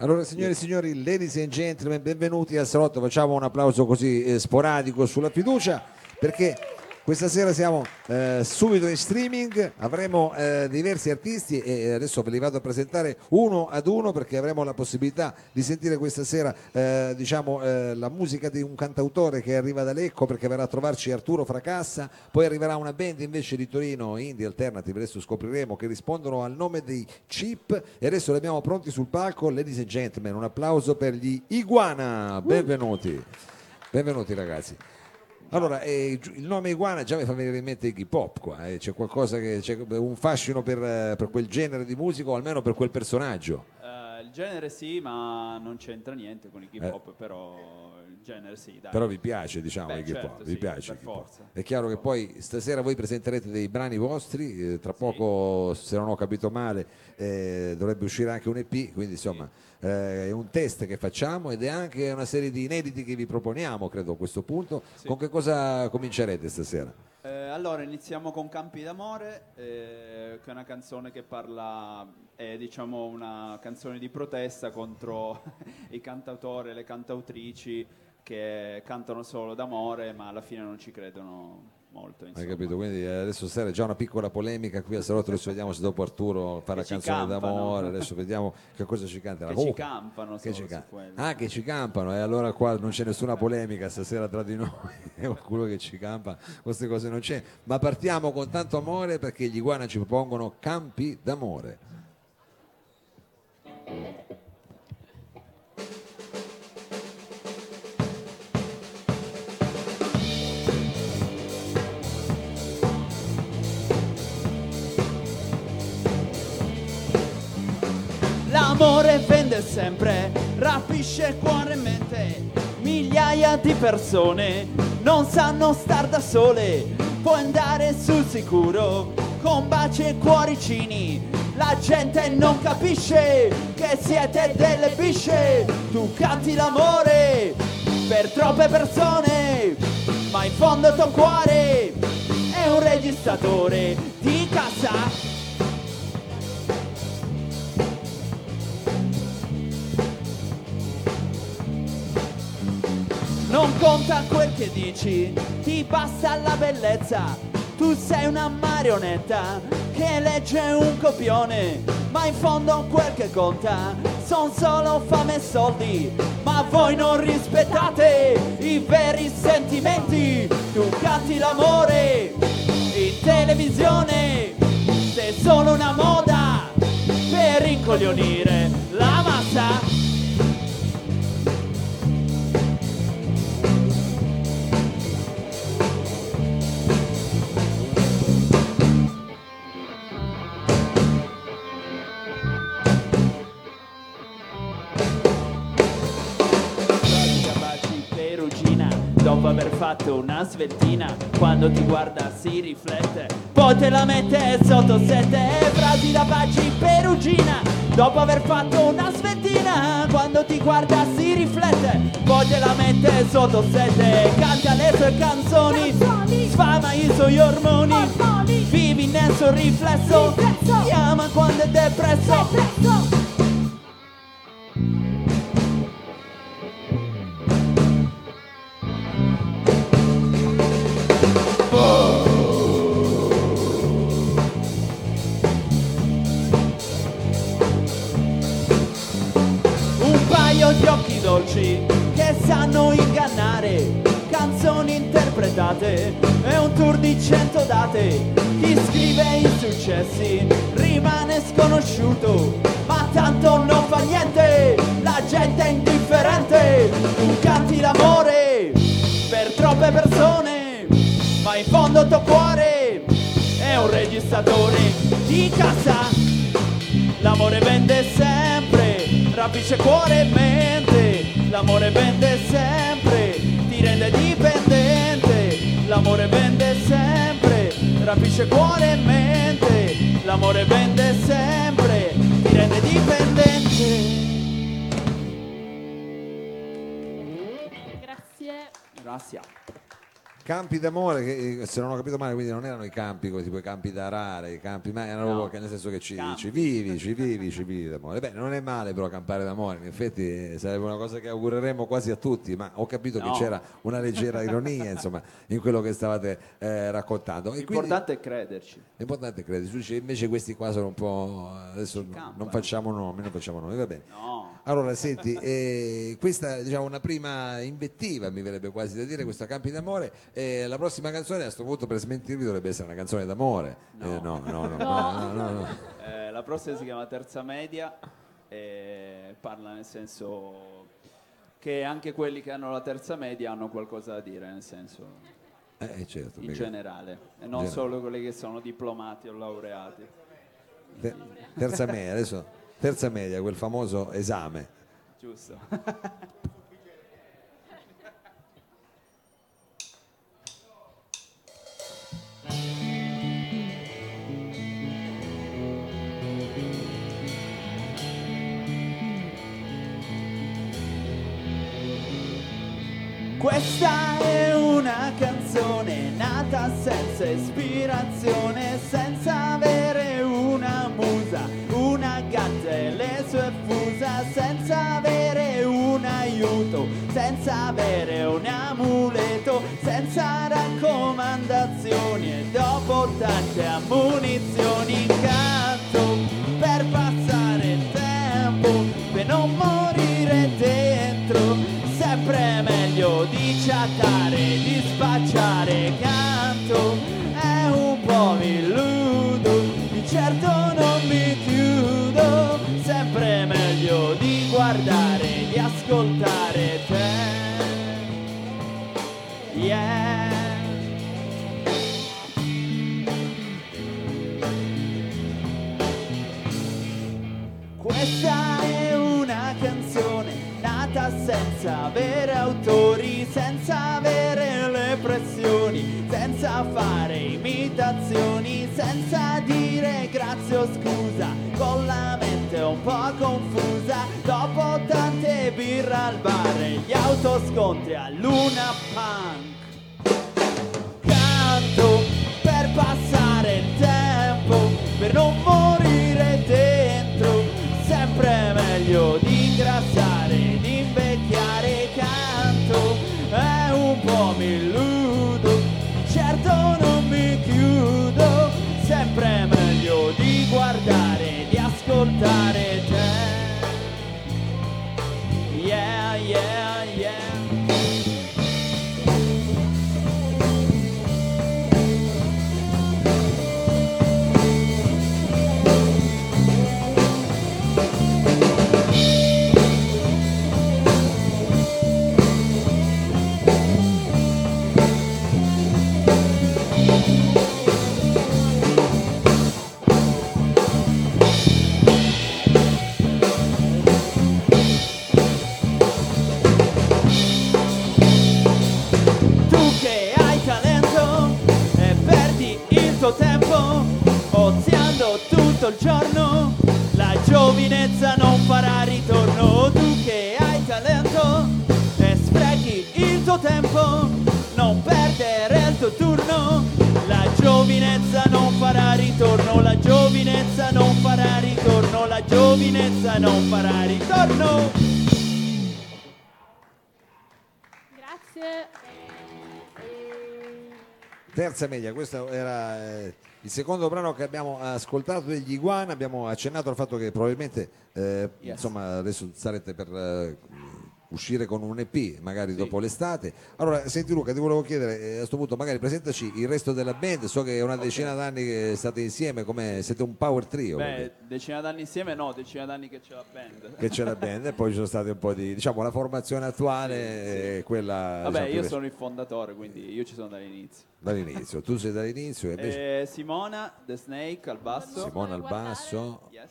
Allora, signore e signori, ladies and gentlemen, benvenuti al salotto. Facciamo un applauso così eh, sporadico sulla fiducia perché questa sera siamo eh, subito in streaming, avremo eh, diversi artisti e adesso ve li vado a presentare uno ad uno perché avremo la possibilità di sentire questa sera eh, diciamo, eh, la musica di un cantautore che arriva da Lecco perché verrà a trovarci Arturo Fracassa, poi arriverà una band invece di Torino, Indie Alternative, adesso scopriremo che rispondono al nome dei Chip e adesso li abbiamo pronti sul palco, ladies and gentlemen, un applauso per gli Iguana, benvenuti, benvenuti ragazzi. Allora, eh, il nome Iguana già mi fa venire in mente hip hop qua, eh. c'è qualcosa che c'è un fascino per, eh, per, quel genere di musica o almeno per quel personaggio. Il genere sì, ma non c'entra niente con il hip hop, però il genere sì, dai. Però vi piace, diciamo, Beh, il hip hop, certo, vi sì, piace per forza. È chiaro che poi stasera voi presenterete dei brani vostri, eh, tra poco, se non ho capito male, eh, dovrebbe uscire anche un EP, quindi insomma eh, è un test che facciamo ed è anche una serie di inediti che vi proponiamo, credo a questo punto. Sì. Con che cosa comincerete stasera? Eh, allora iniziamo con Campi d'amore, eh, che è una canzone che parla, è diciamo una canzone di protesta contro i cantautori e le cantautrici che cantano solo d'amore ma alla fine non ci credono molto. Insomma. Hai capito? Quindi eh, adesso sarà già una piccola polemica qui al salotto, adesso vediamo se dopo Arturo fa la canzone campano. d'amore, adesso vediamo che cosa ci canterà. Che oh, ci campano, che ci can- Ah, che ci campano, e allora qua non c'è nessuna polemica stasera tra di noi, è qualcuno che ci campa, queste cose non c'è. Ma partiamo con tanto amore perché gli iguana ci propongono campi d'amore. L'amore vende sempre, rapisce cuore e mente. Migliaia di persone non sanno star da sole. Puoi andare sul sicuro con baci e cuoricini. La gente non capisce che siete delle bisce. Tu canti l'amore per troppe persone, ma in fondo il tuo cuore è un registratore di cassa conta quel che dici, ti basta la bellezza. Tu sei una marionetta che legge un copione, ma in fondo quel che conta son solo fame e soldi. Ma voi non rispettate i veri sentimenti. Tu canti l'amore in televisione, sei solo una moda per incoglionire dopo aver fatto una sveltina quando ti guarda si riflette. Poi te la mette sotto sette frasi da baci perugina dopo aver fatto una sveltina quando ti guarda si riflette. Poi te la mette sotto sette canta le sue canzoni, sfama i suoi ormoni. Vivi nel suo riflesso, ti ama quando è depresso. Dolci successi rimane sconosciuto, ma tanto non fa niente, la gente è indifferente. Tu canti l'amore per troppe persone, ma in fondo il tuo cuore è un registratore di casa. L'amore vende sempre, rapisce cuore e mente L'amore vende sempre, ti rende dipendente. L'amore vende sempre, rapisce cuore e mente. L'amore vende sempre, ti rende dipendente. Grazie. Grazie. Campi d'amore, che eh, se non ho capito male, quindi non erano i campi come tipo i campi da arare, i campi, ma erano No. nel senso che ci, ci vivi, ci vivi, ci vivi d'amore. Beh, non è male però campare d'amore, in effetti eh, sarebbe una cosa che augureremmo quasi a tutti, ma ho capito No. che c'era una leggera ironia, insomma, in quello che stavate eh, raccontando. E quindi- L'importante è crederci. L'importante è tu dici, invece questi qua sono un po'... adesso Ci campano. non facciamo nomi, non facciamo nomi, va bene. No. Allora, senti, eh, questa è diciamo, una prima invettiva, mi verrebbe quasi da dire, questo Campi d'amore. Eh, la prossima canzone, a questo punto, per smentirvi, dovrebbe essere una canzone d'amore. No. Eh, no, no, no, no, no, no. Eh, la prossima si chiama Terza Media e parla nel senso che anche quelli che hanno la terza media hanno qualcosa da dire, nel senso Eh, certo, in generale, e non generale. solo quelli che sono diplomati o laureati. te- terza media, adesso, terza media, quel famoso esame. Giusto. Questa è una canzone nata senza ispirazione, senza avere una musa, senza avere un aiuto, senza avere un amuleto, senza raccomandazioni e dopo tante ammunizioni canto guardare, di ascoltare te. Yeah. Questa è una canzone nata senza avere autori, senza avere le pressioni, senza fare imitazioni, senza dire grazie o scusa, con la mente un po' confusa, birre al bar e gli autoscontri a Luna Punk Yeah, non farà ritorno. Grazie. Terza media, questo era eh, il secondo brano che abbiamo ascoltato degli Iguana, abbiamo accennato al fatto che probabilmente eh, Yes. insomma adesso sarete per eh, uscire con un EP magari Sì. dopo l'estate. Allora, senti Luca, ti volevo chiedere eh, a questo punto magari presentaci il resto della band, so che è una decina d'anni che state insieme, come siete un power trio. Beh, decina d'anni insieme no, decina d'anni che c'è la band. che c'è la band e poi ci sono stati un po' di diciamo la formazione attuale è quella Vabbè, diciamo, io sono il fondatore, quindi io ci sono dall'inizio. dall'inizio tu sei dall'inizio e invece E Simona, The Snake al basso. Simone al basso Yes.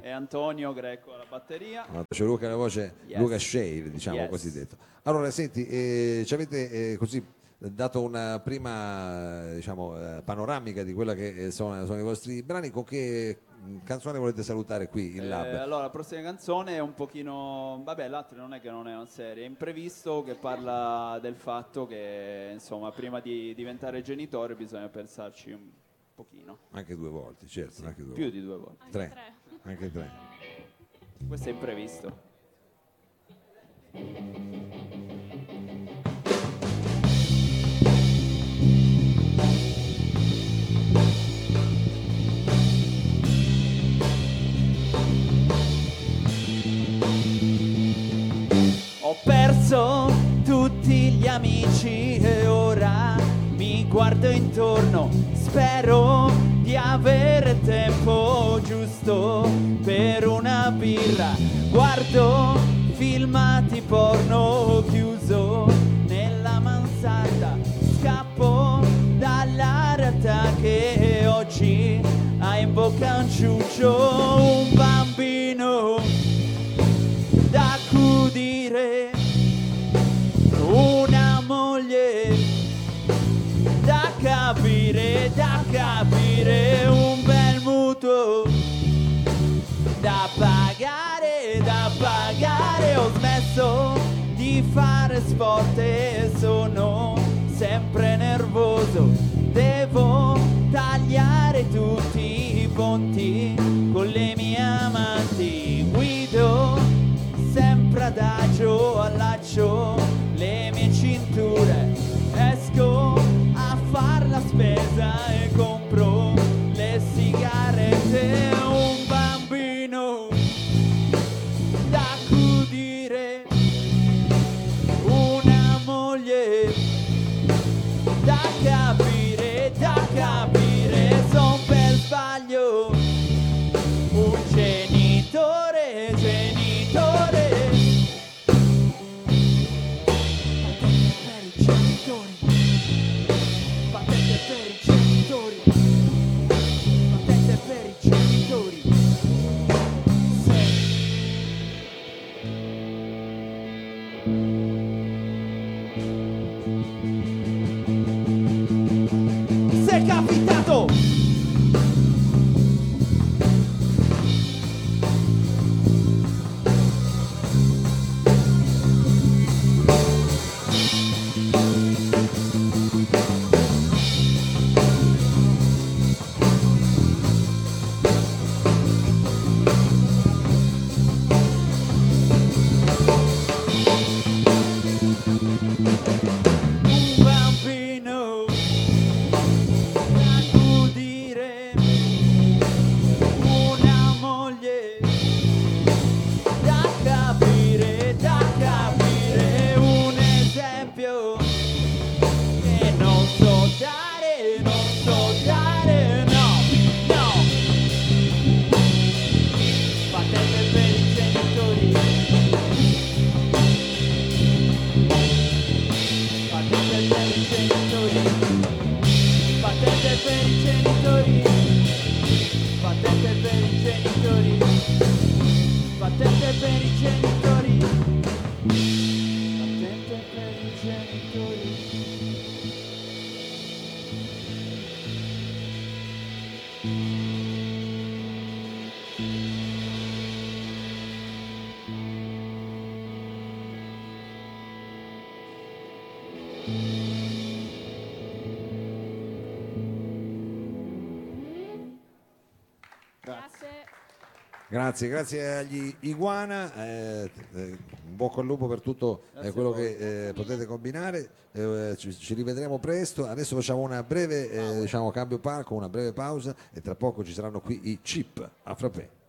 E Antonio Greco alla batteria. C'è Luca la voce Yes. Luca Shave diciamo Yes. così detto allora senti eh, ci avete eh, così dato una prima eh, diciamo, eh, panoramica di quella che eh, sono, sono i vostri brani, con che mh, canzone volete salutare qui in lab? Eh, allora, la prossima canzone è un pochino. Vabbè, l'altra non è che non è una serie, è imprevisto che parla del fatto che, insomma, prima di diventare genitore bisogna pensarci un pochino. Anche due volte, certo, anche due Più volte. di due volte. Anche Tre. tre. Anche tre. Questo è imprevisto. Ho perso tutti gli amici e ora mi guardo intorno. Spero giusto per una birra. Guardo filmati porno chiuso nella mansarda. Scappo dalla realtà che oggi ha in bocca un ciuccio, un bambino da accudire una moglie da capire, da capire fare sport e sono sempre nervoso. Devo tagliare tutti i ponti con le mie amanti. Guido sempre adagio allaccio Grazie, grazie agli Iguana, eh, eh, un bocca al lupo per tutto eh, quello che eh, potete combinare, Eh, ci, ci rivedremo presto, adesso facciamo una breve eh, diciamo, cambio palco, una breve pausa e tra poco ci saranno qui i chip. A frappè.